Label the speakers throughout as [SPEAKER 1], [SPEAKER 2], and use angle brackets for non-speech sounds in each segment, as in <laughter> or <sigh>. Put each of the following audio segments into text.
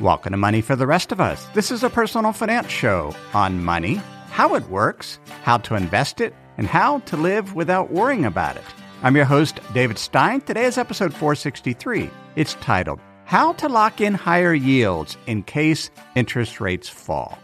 [SPEAKER 1] Welcome to Money for the Rest of Us. This is a personal finance show on money, how it works, how to invest it, and how to live without worrying about it. I'm your host, David Stein. Today is episode 463. It's titled, How to Lock in Higher Yields in Case Interest Rates Fall.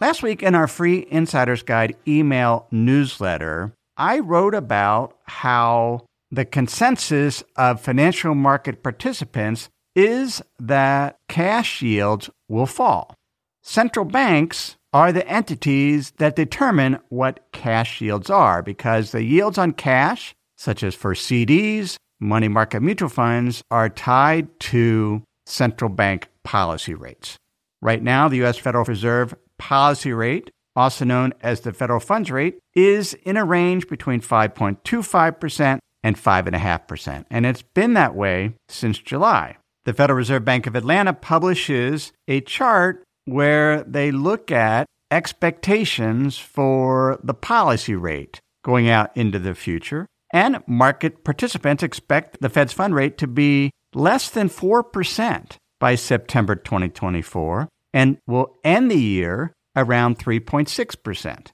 [SPEAKER 1] Last week in our free Insider's Guide email newsletter, I wrote about how the consensus of financial market participants is that cash yields will fall. Central banks are the entities that determine what cash yields are because the yields on cash, such as for CDs, money market mutual funds, are tied to central bank policy rates. Right now, the U.S. Federal Reserve policy rate, also known as the federal funds rate, is in a range between 5.25% and 5.5%. And it's been that way since July. The Federal Reserve Bank of Atlanta publishes a chart where they look at expectations for the policy rate going out into the future. And market participants expect the Fed's fund rate to be less than 4% by September 2024 and will end the year around 3.6%.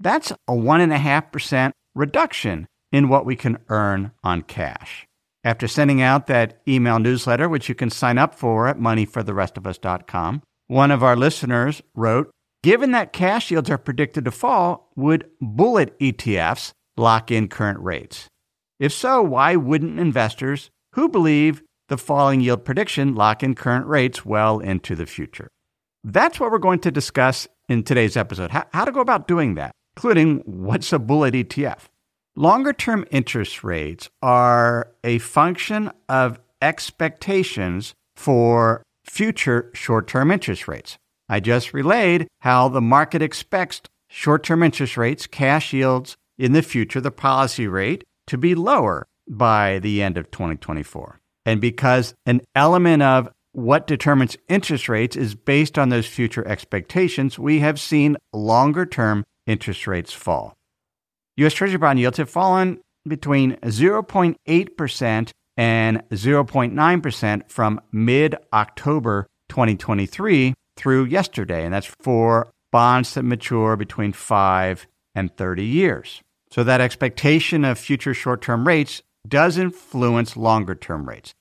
[SPEAKER 1] That's a 1.5% reduction in what we can earn on cash. After sending out that email newsletter, which you can sign up for at moneyfortherestofus.com, one of our listeners wrote, Given that cash yields are predicted to fall, would bullet ETFs lock in current rates? If so, why wouldn't investors who believe the falling yield prediction lock in current rates well into the future? That's what we're going to discuss in today's episode how, how to go about doing that, including what's a bullet ETF. Longer term interest rates are a function of expectations for future short term interest rates. I just relayed how the market expects short term interest rates, cash yields in the future, the policy rate, to be lower by the end of 2024. And because an element of what determines interest rates is based on those future expectations, we have seen longer term interest rates fall. U.S. Treasury bond yields have fallen between 0.8% and 0.9% from mid October 2023 through yesterday. And that's for bonds that mature between 5 and 30 years. So that expectation of future short term rates does influence longer term rates.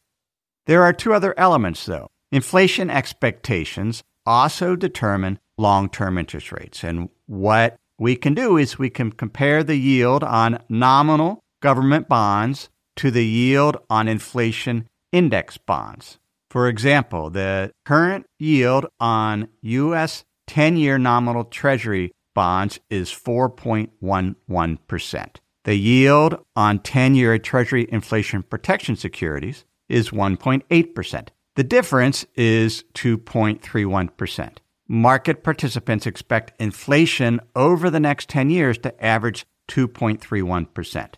[SPEAKER 1] There are two other elements, though. Inflation expectations also determine long term interest rates. And what we can do is we can compare the yield on nominal government bonds to the yield on inflation index bonds. For example, the current yield on U.S. 10 year nominal Treasury bonds is 4.11%. The yield on 10 year Treasury inflation protection securities is 1.8%. The difference is 2.31% market participants expect inflation over the next 10 years to average 2.31%.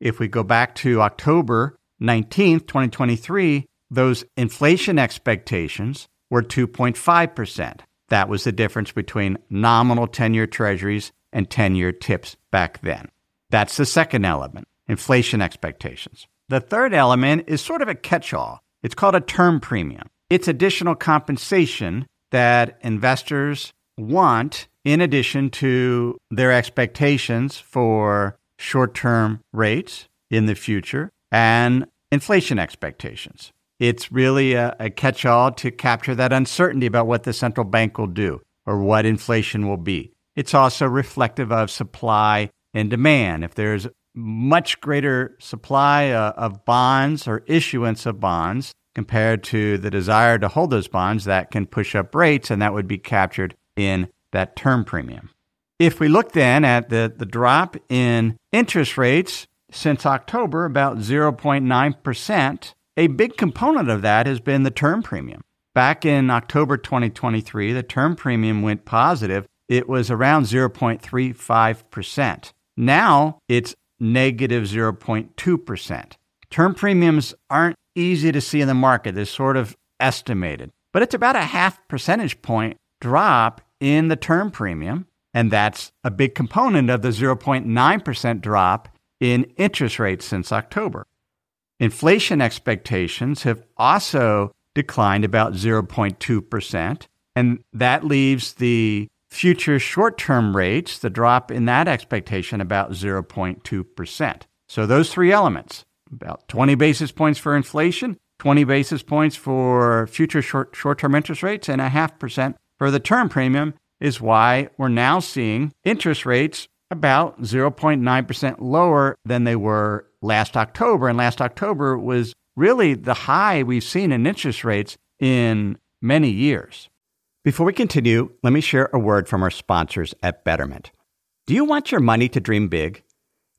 [SPEAKER 1] If we go back to October 19th, 2023, those inflation expectations were 2.5%. That was the difference between nominal 10 year treasuries and 10 year tips back then. That's the second element inflation expectations. The third element is sort of a catch all. It's called a term premium. It's additional compensation that investors want in addition to their expectations for short term rates in the future and inflation expectations. It's really a, a catch all to capture that uncertainty about what the central bank will do or what inflation will be. It's also reflective of supply and demand. If there's much greater supply uh, of bonds or issuance of bonds, compared to the desire to hold those bonds that can push up rates, and that would be captured in that term premium. If we look then at the, the drop in interest rates since October, about 0.9%, a big component of that has been the term premium. Back in October 2023, the term premium went positive. It was around 0.35%. Now it's negative 0.2%. Term premiums aren't easy to see in the market. They're sort of estimated. But it's about a half percentage point drop in the term premium. And that's a big component of the 0.9% drop in interest rates since October. Inflation expectations have also declined about 0.2%. And that leaves the future short term rates, the drop in that expectation, about 0.2%. So those three elements about 20 basis points for inflation, 20 basis points for future short short term interest rates, and a half percent for the term premium is why we're now seeing interest rates about 0.9% lower than they were last October. And last October was really the high we've seen in interest rates in many years. Before we continue, let me share a word from our sponsors at Betterment. Do you want your money to dream big?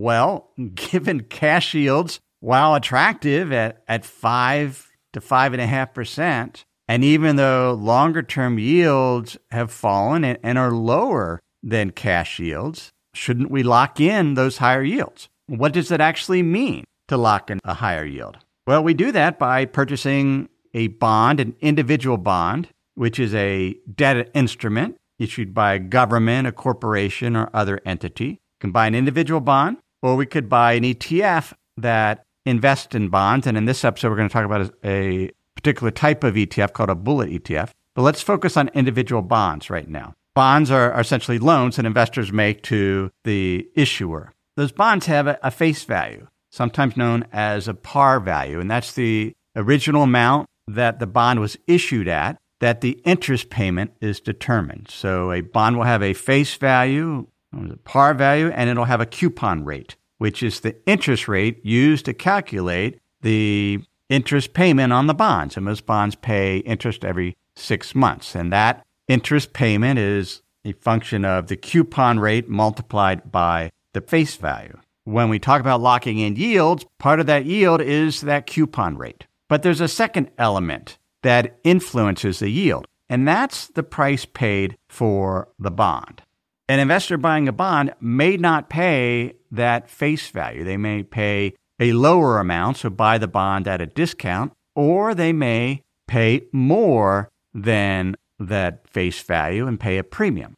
[SPEAKER 1] well, <laughs> given cash yields, while attractive at, at five to five and a half percent, and even though longer term yields have fallen and, and are lower than cash yields, shouldn't we lock in those higher yields? What does it actually mean to lock in a higher yield? Well, we do that by purchasing a bond, an individual bond, which is a debt instrument issued by a government, a corporation, or other entity. You can buy an individual bond, or we could buy an ETF that invests in bonds. And in this episode, we're going to talk about a particular type of ETF called a bullet ETF. But let's focus on individual bonds right now. Bonds are, are essentially loans that investors make to the issuer. Those bonds have a, a face value, sometimes known as a par value, and that's the original amount that the bond was issued at that the interest payment is determined. So a bond will have a face value, par value, and it'll have a coupon rate, which is the interest rate used to calculate the interest payment on the bonds. And most bonds pay interest every six months. And that Interest payment is a function of the coupon rate multiplied by the face value. When we talk about locking in yields, part of that yield is that coupon rate. But there's a second element that influences the yield, and that's the price paid for the bond. An investor buying a bond may not pay that face value. They may pay a lower amount, so buy the bond at a discount, or they may pay more than that face value and pay a premium.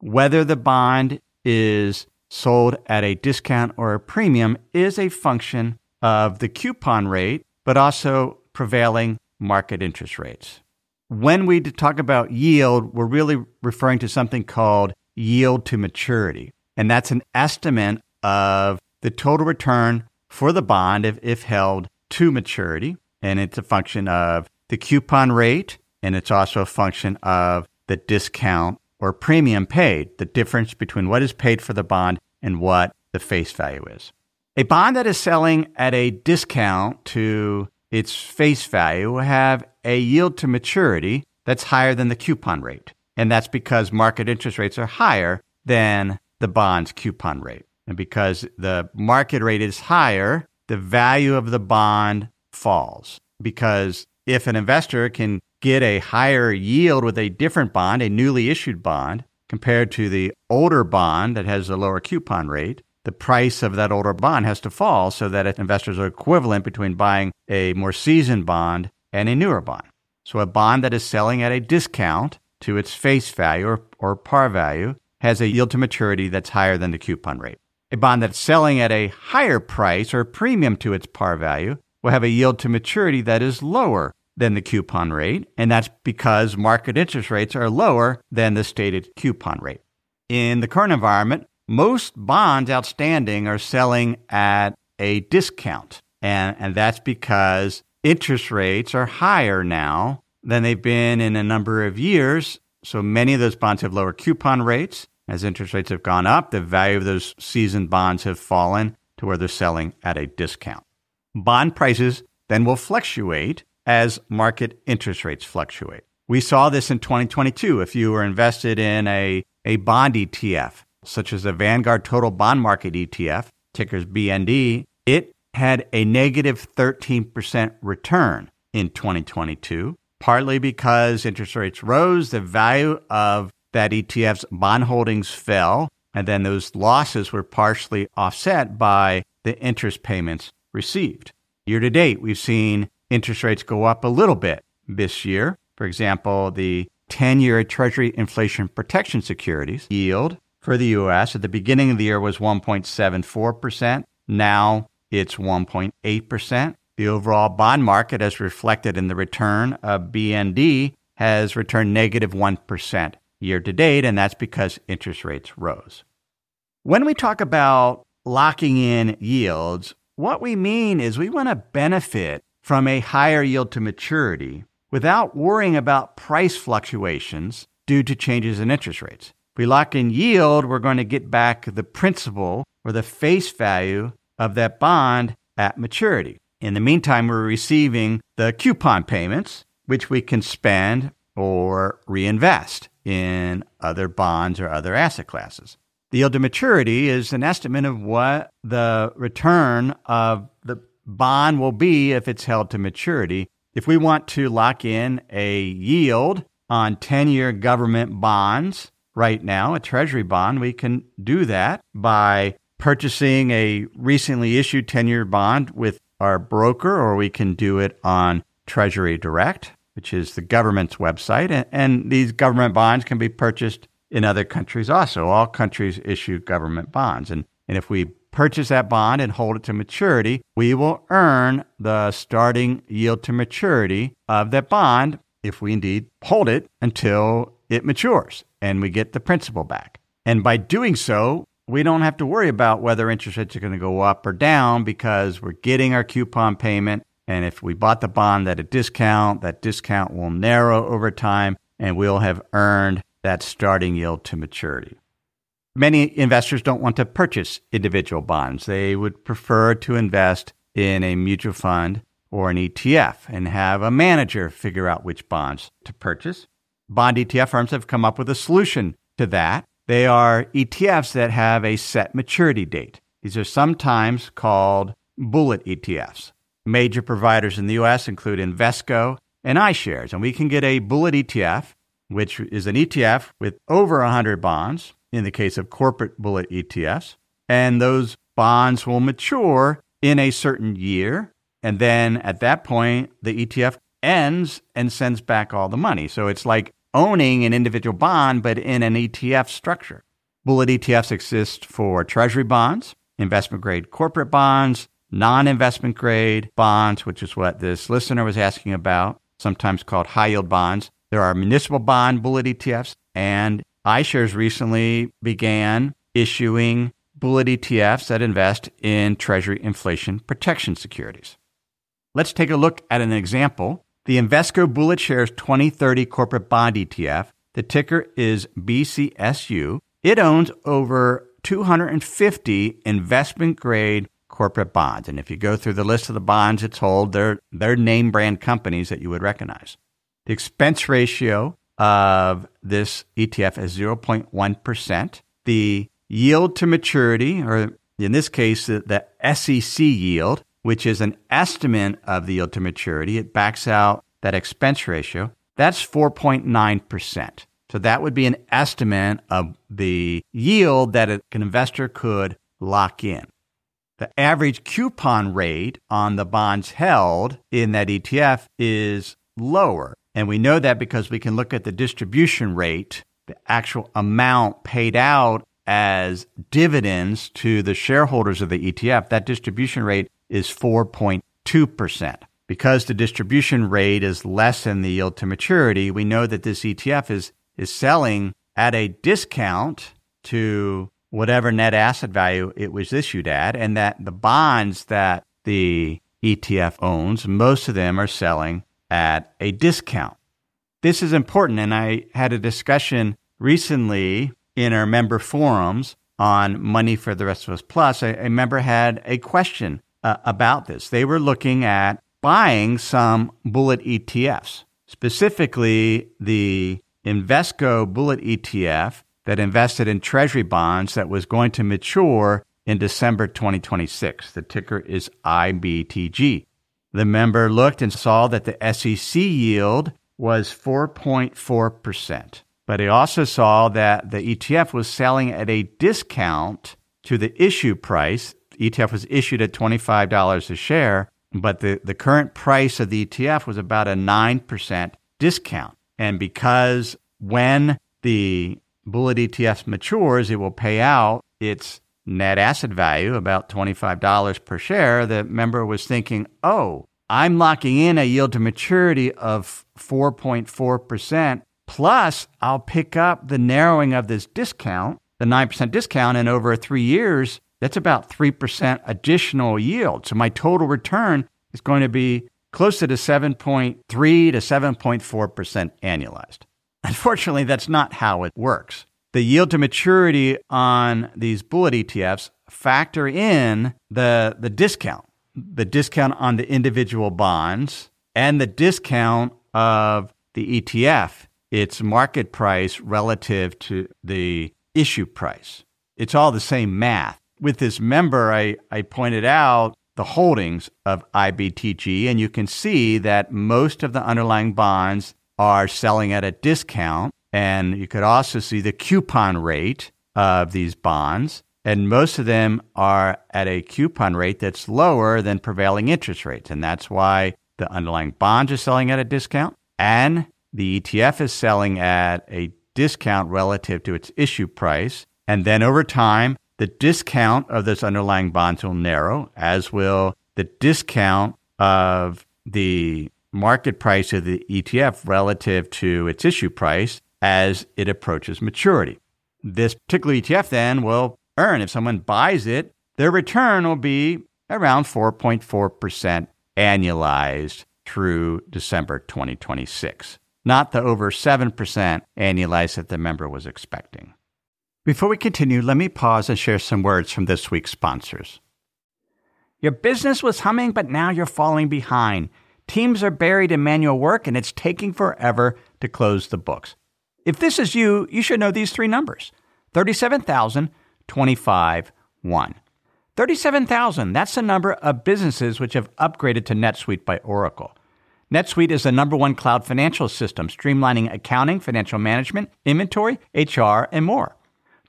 [SPEAKER 1] Whether the bond is sold at a discount or a premium is a function of the coupon rate, but also prevailing market interest rates. When we talk about yield, we're really referring to something called yield to maturity. And that's an estimate of the total return for the bond if, if held to maturity. And it's a function of the coupon rate and it's also a function of the discount or premium paid, the difference between what is paid for the bond and what the face value is. A bond that is selling at a discount to its face value will have a yield to maturity that's higher than the coupon rate. And that's because market interest rates are higher than the bond's coupon rate. And because the market rate is higher, the value of the bond falls. Because if an investor can get a higher yield with a different bond, a newly issued bond, compared to the older bond that has a lower coupon rate, the price of that older bond has to fall so that investors are equivalent between buying a more seasoned bond and a newer bond. So a bond that is selling at a discount to its face value or, or par value has a yield to maturity that's higher than the coupon rate. A bond that's selling at a higher price or premium to its par value will have a yield to maturity that is lower than the coupon rate, and that's because market interest rates are lower than the stated coupon rate. In the current environment, most bonds outstanding are selling at a discount, and, and that's because interest rates are higher now than they've been in a number of years, So many of those bonds have lower coupon rates. As interest rates have gone up, the value of those seasoned bonds have fallen to where they're selling at a discount. Bond prices then will fluctuate as market interest rates fluctuate. We saw this in 2022. If you were invested in a, a bond ETF, such as the Vanguard Total Bond Market ETF, tickers BND, it had a negative 13% return in 2022, partly because interest rates rose, the value of that ETF's bond holdings fell, and then those losses were partially offset by the interest payments received. Year to date, we've seen interest rates go up a little bit this year. For example, the 10 year Treasury inflation protection securities yield for the US at the beginning of the year was 1.74%. Now it's 1.8%. The overall bond market, as reflected in the return of BND, has returned negative 1 year to date, and that's because interest rates rose. When we talk about locking in yields, what we mean is we want to benefit from a higher yield to maturity without worrying about price fluctuations due to changes in interest rates. If we lock in yield, we're going to get back the principal or the face value of that bond at maturity. In the meantime, we're receiving the coupon payments, which we can spend or reinvest in other bonds or other asset classes. The yield to maturity is an estimate of what the return of the bond will be if it's held to maturity. If we want to lock in a yield on 10 year government bonds right now, a treasury bond, we can do that by purchasing a recently issued 10 year bond with our broker, or we can do it on Treasury Direct which is the government's website. And, and, these government bonds can be purchased in other countries also. All countries issue government bonds. And, and if we purchase that bond and hold it to maturity, we will earn the starting yield to maturity of that bond if we indeed hold it until it matures and we get the principal back. And by doing so, we don't have to worry about whether interest rates are going to go up or down because we're getting our coupon payment and if we bought the bond at a discount, that discount will narrow over time and we'll have earned that starting yield to maturity. Many investors don't want to purchase individual bonds. They would prefer to invest in a mutual fund or an ETF and have a manager figure out which bonds to purchase. Bond ETF firms have come up with a solution to that. They are ETFs that have a set maturity date. These are sometimes called bullet ETFs. Major providers in the US include Invesco and iShares, and we can get a bullet ETF, which is an ETF with over 100 bonds in the case of corporate bullet ETFs, and those bonds will mature in a certain year, and then at that point the ETF ends and sends back all the money. So it's like owning an individual bond but in an ETF structure. Bullet ETFs exist for treasury bonds, investment grade corporate bonds, non investment grade bonds, which is what this listener was asking about, sometimes called high yield bonds. There are municipal bond bullet ETFs, and iShares recently began issuing bullet ETFs that invest in Treasury inflation protection securities. Let's take a look at an example. The Invesco BulletShares 2030 Corporate Bond ETF, the ticker is BCSU. It owns over 250 investment grade corporate bonds. And if you go through the list of the bonds it's hold, they're, they're name brand companies that you would recognize. The expense ratio of this ETF is 0.1%. The yield to maturity, or in this case, the, the SEC yield, which is an estimate of the yield to maturity, it backs out that expense ratio. That's 4.9%. So that would be an estimate of the yield that an investor could lock in. The average coupon rate on the bonds held in that ETF is lower. And we know that because we can look at the distribution rate, the actual amount paid out as dividends to the shareholders of the ETF. That distribution rate is 4.2%. Because the distribution rate is less than the yield to maturity, we know that this ETF is, is selling at a discount to whatever net asset value it was issued at, and that the bonds that the ETF owns, most of them are selling at a discount. This is important. And I had a discussion recently in our member forums on Money for the Rest of Us Plus. A, a member had a question uh, about this. They were looking at buying some bullet ETFs, specifically the Invesco bullet ETF that invested in treasury bonds that was going to mature in December 2026. The ticker is IBTG. The member looked and saw that the SEC yield was 4.4%. But he also saw that the ETF was selling at a discount to the issue price. The ETF was issued at $25 a share, but the, the current price of the ETF was about a 9% discount. And because when the Bullet ETF matures, it will pay out its net asset value, about $25 per share. The member was thinking, oh, I'm locking in a yield to maturity of 4.4%, plus I'll pick up the narrowing of this discount, the 9% discount, and over three years, that's about 3% additional yield. So my total return is going to be closer to 7.3 to 7.4% annualized. Unfortunately, that's not how it works. The yield to maturity on these bullet ETFs factor in the, the discount, the discount on the individual bonds and the discount of the ETF, its market price relative to the issue price. It's all the same math. With this member, I, I pointed out the holdings of IBTG, and you can see that most of the underlying bonds are selling at a discount. And you could also see the coupon rate of these bonds. And most of them are at a coupon rate that's lower than prevailing interest rates. And that's why the underlying bonds are selling at a discount and the ETF is selling at a discount relative to its issue price. And then over time, the discount of those underlying bonds will narrow, as will the discount of the market price of the ETF relative to its issue price as it approaches maturity. This particular ETF then will earn, if someone buys it, their return will be around 4.4% annualized through December 2026, not the over 7% annualized that the member was expecting. Before we continue, let me pause and share some words from this week's sponsors. Your business was humming, but now you're falling behind. Teams are buried in manual work and it's taking forever to close the books. If this is you, you should know these three numbers 37,000, 25, 1. 37,000, that's the number of businesses which have upgraded to NetSuite by Oracle. NetSuite is the number one cloud financial system, streamlining accounting, financial management, inventory, HR, and more.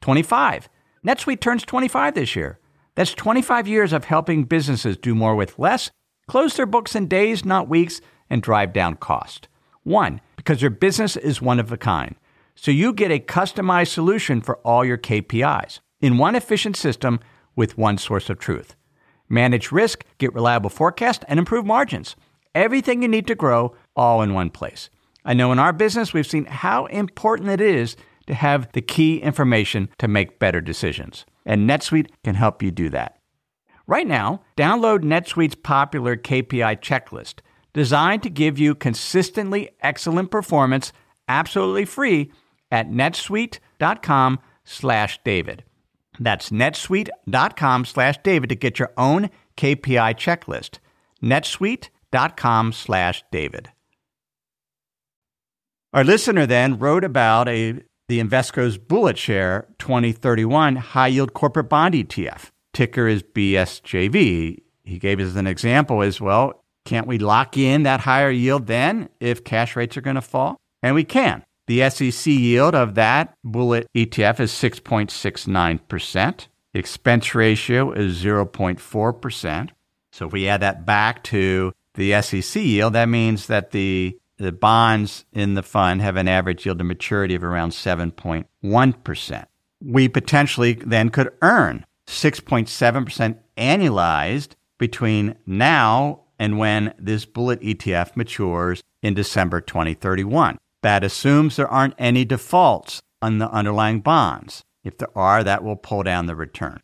[SPEAKER 1] 25. NetSuite turns 25 this year. That's 25 years of helping businesses do more with less Close their books in days, not weeks, and drive down cost. One, because your business is one of a kind. So you get a customized solution for all your KPIs in one efficient system with one source of truth. Manage risk, get reliable forecast, and improve margins. Everything you need to grow all in one place. I know in our business we've seen how important it is to have the key information to make better decisions. And NetSuite can help you do that. Right now, download NetSuite's popular KPI checklist, designed to give you consistently excellent performance absolutely free at netsuite.com slash David. That's netsuite.com slash David to get your own KPI checklist. netsuite.com slash David. Our listener then wrote about a the Invesco's Bullet Share 2031 high yield corporate bond ETF ticker is BSJV. He gave us an example as well. Can't we lock in that higher yield then if cash rates are going to fall? And we can. The SEC yield of that bullet ETF is 6.69%. Expense ratio is 0.4%. So if we add that back to the SEC yield, that means that the, the bonds in the fund have an average yield to maturity of around 7.1%. We potentially then could earn 6.7% annualized between now and when this bullet ETF matures in December 2031. That assumes there aren't any defaults on the underlying bonds. If there are, that will pull down the return.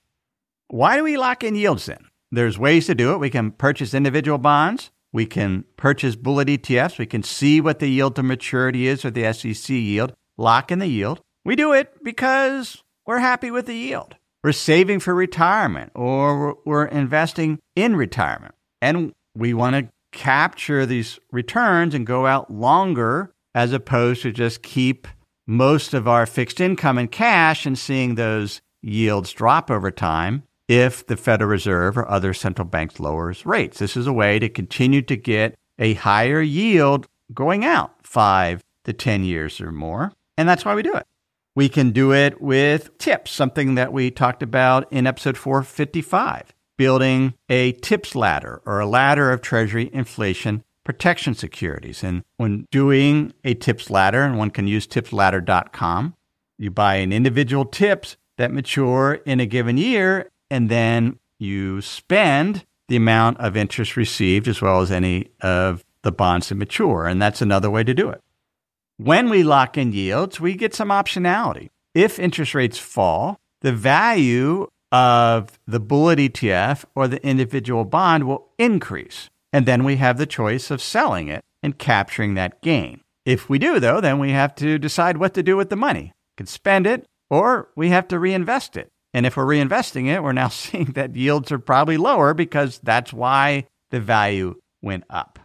[SPEAKER 1] Why do we lock in yields then? There's ways to do it. We can purchase individual bonds. We can purchase bullet ETFs. We can see what the yield to maturity is or the SEC yield, lock in the yield. We do it because we're happy with the yield. We're saving for retirement or we're investing in retirement. And we want to capture these returns and go out longer as opposed to just keep most of our fixed income in cash and seeing those yields drop over time if the Federal Reserve or other central banks lowers rates. This is a way to continue to get a higher yield going out five to 10 years or more. And that's why we do it. We can do it with tips, something that we talked about in episode 455, building a tips ladder or a ladder of Treasury inflation protection securities. And when doing a tips ladder, and one can use tipsladder.com, you buy an individual tips that mature in a given year, and then you spend the amount of interest received as well as any of the bonds that mature. And that's another way to do it. When we lock in yields, we get some optionality. If interest rates fall, the value of the bullet ETF or the individual bond will increase. And then we have the choice of selling it and capturing that gain. If we do, though, then we have to decide what to do with the money. We can spend it or we have to reinvest it. And if we're reinvesting it, we're now <laughs> seeing that yields are probably lower because that's why the value went up.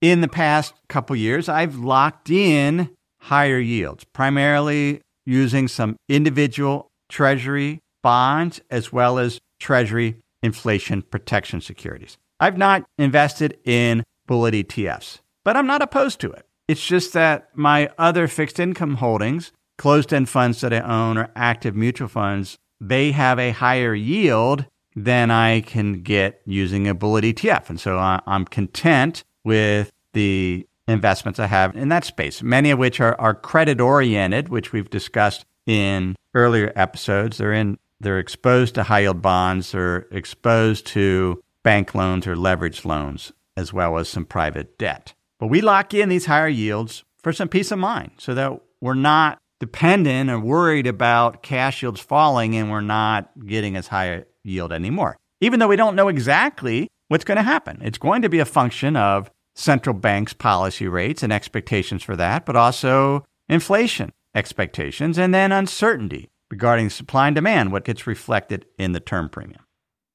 [SPEAKER 1] In the past couple years, I've locked in higher yields, primarily using some individual treasury bonds as well as treasury inflation protection securities. I've not invested in bullet ETFs, but I'm not opposed to it. It's just that my other fixed income holdings, closed end funds that I own, or active mutual funds, they have a higher yield than I can get using a bullet ETF. And so I'm content with the investments I have in that space, many of which are, are credit oriented, which we've discussed in earlier episodes. They're in they're exposed to high yield bonds, they're exposed to bank loans or leverage loans, as well as some private debt. But we lock in these higher yields for some peace of mind so that we're not dependent or worried about cash yields falling and we're not getting as high a yield anymore. Even though we don't know exactly what's going to happen, it's going to be a function of central banks' policy rates and expectations for that, but also inflation expectations and then uncertainty regarding supply and demand, what gets reflected in the term premium.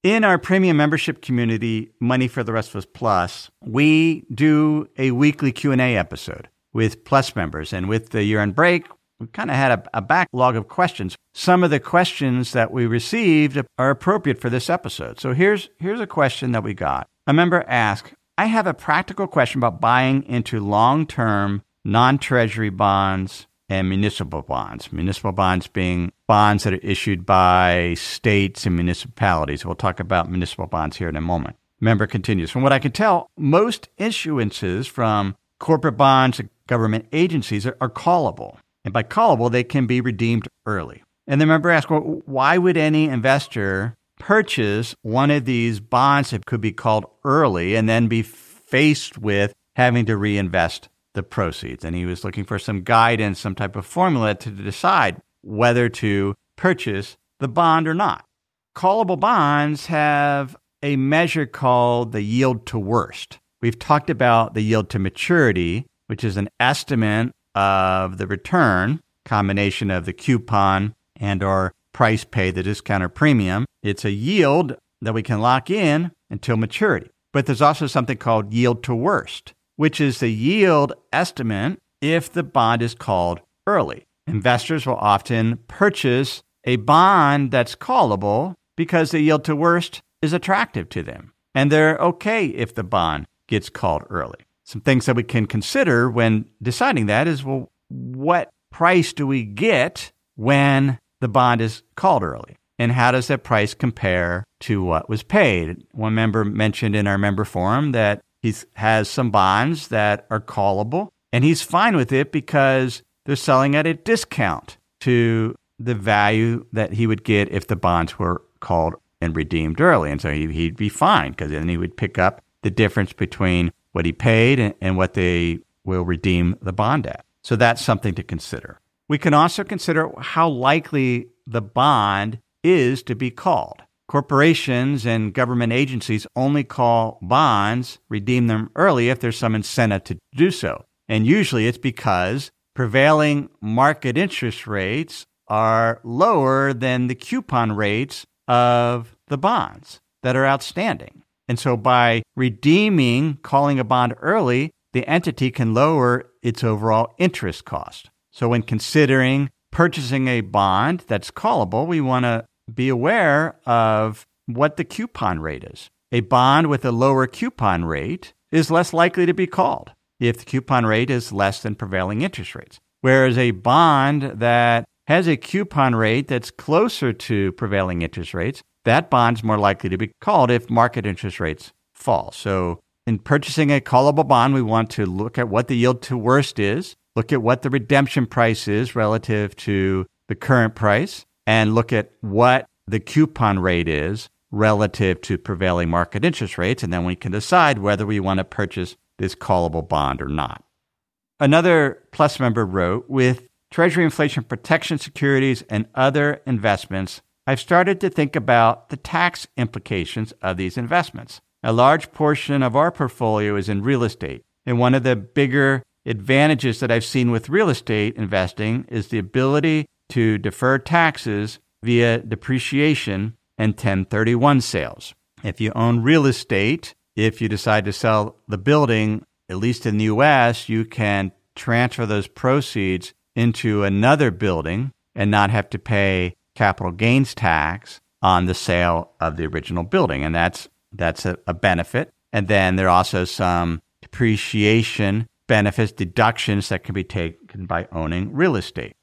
[SPEAKER 1] In our premium membership community, Money for the Rest of Us Plus, we do a weekly Q&A episode with Plus members. And with the year-end break, we kind of had a, a, backlog of questions. Some of the questions that we received are appropriate for this episode. So here's, here's a question that we got. A member asked, I have a practical question about buying into long-term non-treasury bonds and municipal bonds. Municipal bonds being bonds that are issued by states and municipalities. We'll talk about municipal bonds here in a moment. Member continues From what I can tell, most issuances from corporate bonds government agencies are, are callable. And by callable, they can be redeemed early. And the member asked, well, why would any investor purchase one of these bonds that could be called early and then be faced with having to reinvest the proceeds. And he was looking for some guidance, some type of formula to decide whether to purchase the bond or not. Callable bonds have a measure called the yield to worst. We've talked about the yield to maturity, which is an estimate of the return, combination of the coupon and or price pay, the discount or premium. It's a yield that we can lock in until maturity. But there's also something called yield to worst which is the yield estimate if the bond is called early. Investors will often purchase a bond that's callable because the yield to worst is attractive to them. And they're okay if the bond gets called early. Some things that we can consider when deciding that is well, what price do we get when the bond is called early? And how does that price compare to what was paid? One member mentioned in our member forum that he has some bonds that are callable, and he's fine with it because they're selling at a discount to the value that he would get if the bonds were called and redeemed early. And so he'd be fine because then he would pick up the difference between what he paid and what they will redeem the bond at. So that's something to consider. We can also consider how likely the bond is to be called. corporations and government agencies only call bonds, redeem them early if there's some incentive to do so. And usually it's because prevailing market interest rates are lower than the coupon rates of the bonds that are outstanding. And so by redeeming, calling a bond early, the entity can lower its overall interest cost. So when considering purchasing a bond that's callable, we want to be aware of what the coupon rate is. A bond with a lower coupon rate is less likely to be called if the coupon rate is less than prevailing interest rates. Whereas a bond that has a coupon rate that's closer to prevailing interest rates, that bond's more likely to be called if market interest rates fall. So in purchasing a callable bond, we want to look at what the yield to worst is, look at what the redemption price is relative to the current price, and look at what the coupon rate is relative to prevailing market interest rates. And then we can decide whether we want to purchase this callable bond or not. Another Plus member wrote with Treasury inflation protection securities and other investments, I've started to think about the tax implications of these investments. A large portion of our portfolio is in real estate, and one of the bigger advantages that I've seen with real estate investing is the ability to defer taxes via depreciation and 1031 sales. If you own real estate, if you decide to sell the building, at least in the US, you can transfer those proceeds into another building and not have to pay capital gains tax on the sale of the original building. And that's, that's a, a benefit. And then there are also some depreciation benefits, deductions that can be taken by owning real estate.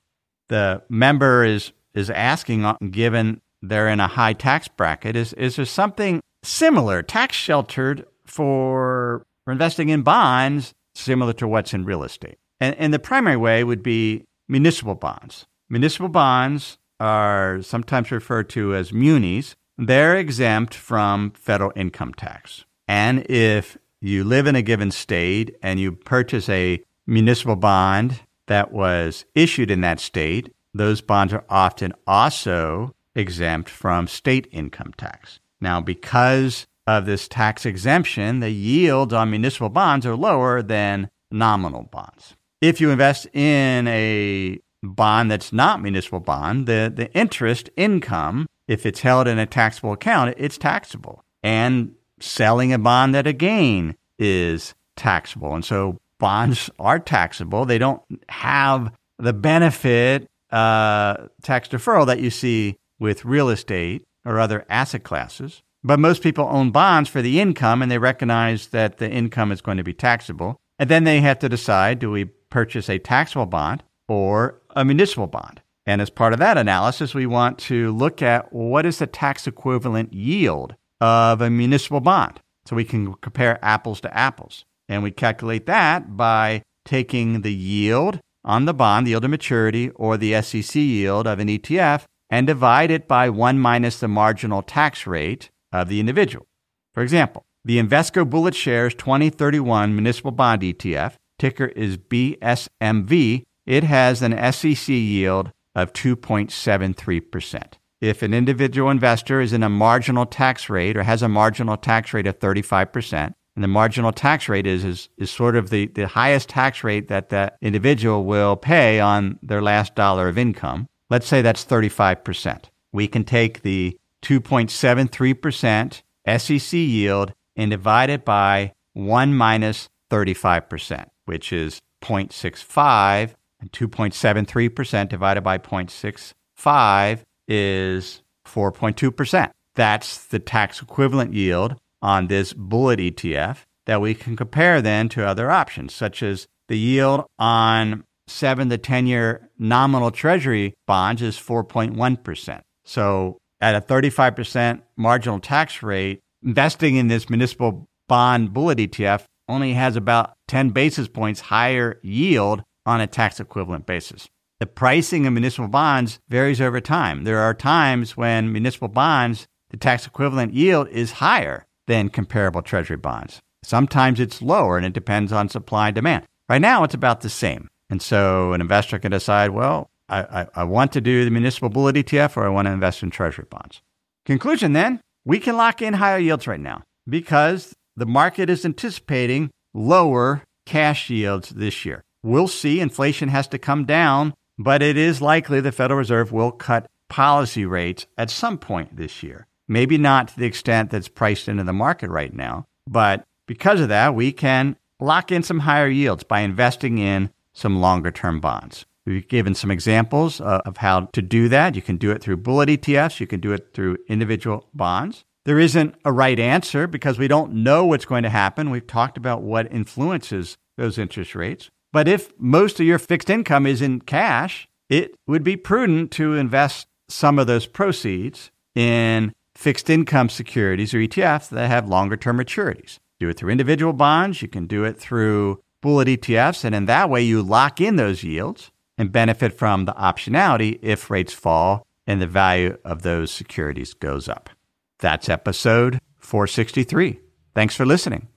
[SPEAKER 1] The member is, is asking, uh, given they're in a high tax bracket, is, is there something similar, tax sheltered for, for investing in bonds, similar to what's in real estate? And, and the primary way would be municipal bonds. Municipal bonds are sometimes referred to as munis. They're exempt from federal income tax. And if you live in a given state and you purchase a municipal bond that was issued in that state, those bonds are often also exempt from state income tax. Now, because of this tax exemption, the yields on municipal bonds are lower than nominal bonds. If you invest in a bond that's not municipal bond, the, the interest income, if it's held in a taxable account, it's taxable. And selling a bond at a gain is taxable. And so bonds are taxable. They don't have the benefit, uh, tax deferral that you see with real estate or other asset classes. But most people own bonds for the income and they recognize that the income is going to be taxable. And then they have to decide do we purchase a taxable bond or a municipal bond. And as part of that analysis, we want to look at what is the tax equivalent yield of a municipal bond so we can compare apples to apples. And we calculate that by taking the yield on the bond, the yield to maturity, or the SEC yield of an ETF, and divide it by 1 minus the marginal tax rate of the individual. For example, the Invesco BulletShares 2031 Municipal Bond ETF ticker is BSMV, it has an SEC yield of 2.73%. If an individual investor is in a marginal tax rate or has a marginal tax rate of 35%, and the marginal tax rate is, is, is sort of the, the highest tax rate that that individual will pay on their last dollar of income. Let's say that's 35%. We can take the 2.73% SEC yield and divide it by 1 minus 35% which is 0.65, and 2.73% divided by 0.65 is 4.2%. That's the tax equivalent yield on this bullet ETF that we can compare then to other options, such as the yield on seven to 10 year nominal treasury bonds is 4.1%. So at a 35% marginal tax rate, investing in this municipal bond bullet ETF only has about 10 basis points higher yield on a tax equivalent basis. The pricing of municipal bonds varies over time. There are times when municipal bonds, the tax equivalent yield is higher than comparable treasury bonds. Sometimes it's lower and it depends on supply and demand. Right now, it's about the same. And so an investor can decide, well, I, I, I want to do the municipal bullet ETF or I want to invest in treasury bonds. Conclusion then, we can lock in higher yields right now because the market is anticipating lower cash yields this year. We'll see inflation has to come down, but it is likely the Federal Reserve will cut policy rates at some point this year. Maybe not to the extent that's priced into the market right now, but because of that, we can lock in some higher yields by investing in some longer term bonds. We've given some examples uh, of how to do that. You can do it through bullet ETFs, you can do it through individual bonds. There isn't a right answer because we don't know what's going to happen. We've talked about what influences those interest rates. But if most of your fixed income is in cash, it would be prudent to invest some of those proceeds in fixed income securities or ETFs that have longer term maturities. Do it through individual bonds, you can do it through bullet ETFs, and in that way you lock in those yields and benefit from the optionality if rates fall and the value of those securities goes up. That's episode 463. Thanks for listening.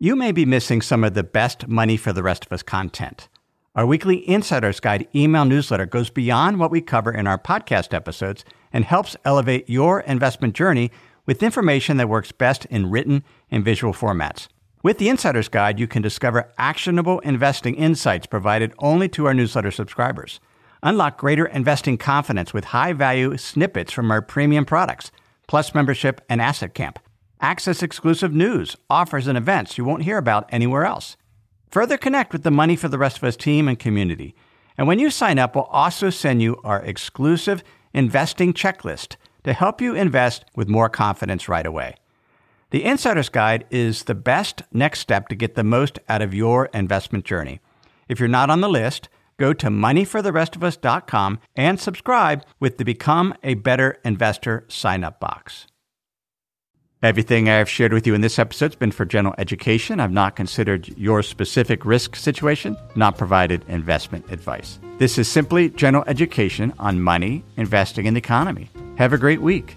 [SPEAKER 1] You may be missing some of the best money for the rest of us content. Our weekly Insider's Guide email newsletter goes beyond what we cover in our podcast episodes and helps elevate your investment journey with information that works best in written and visual formats. With the Insider's Guide, you can discover actionable investing insights provided only to our newsletter subscribers. Unlock greater investing confidence with high value snippets from our premium products, plus membership and asset camp. Access exclusive news, offers, and events you won't hear about anywhere else. Further connect with the Money for the Rest of Us team and community. And when you sign up, we'll also send you our exclusive investing checklist to help you invest with more confidence right away. The Insider's Guide is the best next step to get the most out of your investment journey. If you're not on the list, go to moneyfortherestofus.com and subscribe with the Become a Better Investor sign up box. Everything I have shared with you in this episode has been for general education. I've not considered your specific risk situation, not provided investment advice. This is simply general education on money, investing, and the economy. Have a great week.